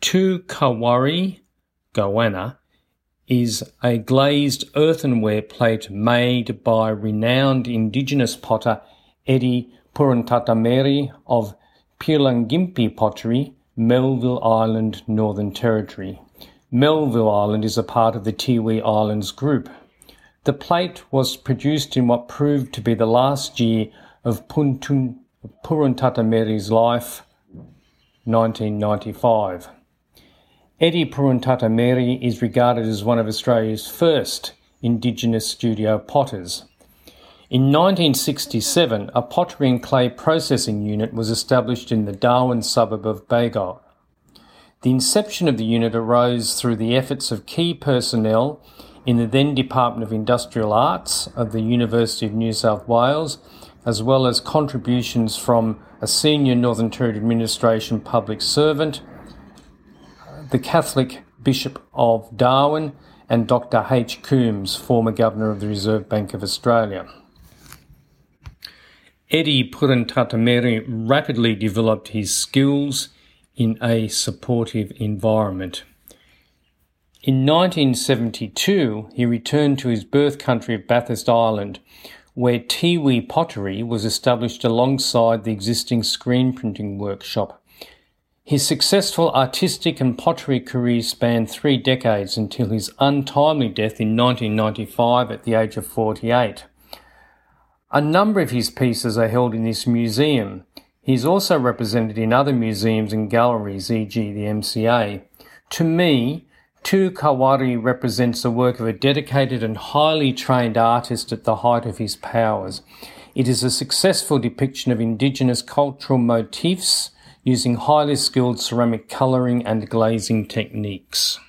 Two Kawarri Goanna is a glazed earthenware plate made by renowned indigenous potter Eddie Puruntatameri of Pirlangimpi Pottery, Melville Island, Northern Territory. Melville Island is a part of the Tiwi Islands group. The plate was produced in what proved to be the last year of Puntun, Puruntatameri's life, 1995. Eddie Puruntatameri is regarded as one of Australia's first Indigenous studio potters. In 1967, a pottery and clay processing unit was established in the Darwin suburb of Bagot. The inception of the unit arose through the efforts of key personnel in the then Department of Industrial Arts of the University of New South Wales, as well as contributions from a senior Northern Territory Administration public servant, the Catholic Bishop of Darwin, and Dr. H. Coombs, former Governor of the Reserve Bank of Australia. Eddie Puruntatameri rapidly developed his skills in a supportive environment. In 1972, he returned to his birth country of Bathurst Island, where Tiwi pottery was established alongside the existing screen printing workshop. His successful artistic and pottery career spanned three decades until his untimely death in 1995 at the age of 48. A number of his pieces are held in this museum. He is also represented in other museums and galleries, e.g., the MCA. To me, Two Kawarri represents the work of a dedicated and highly trained artist at the height of his powers. It is a successful depiction of Indigenous cultural motifs using highly skilled ceramic colouring and glazing techniques.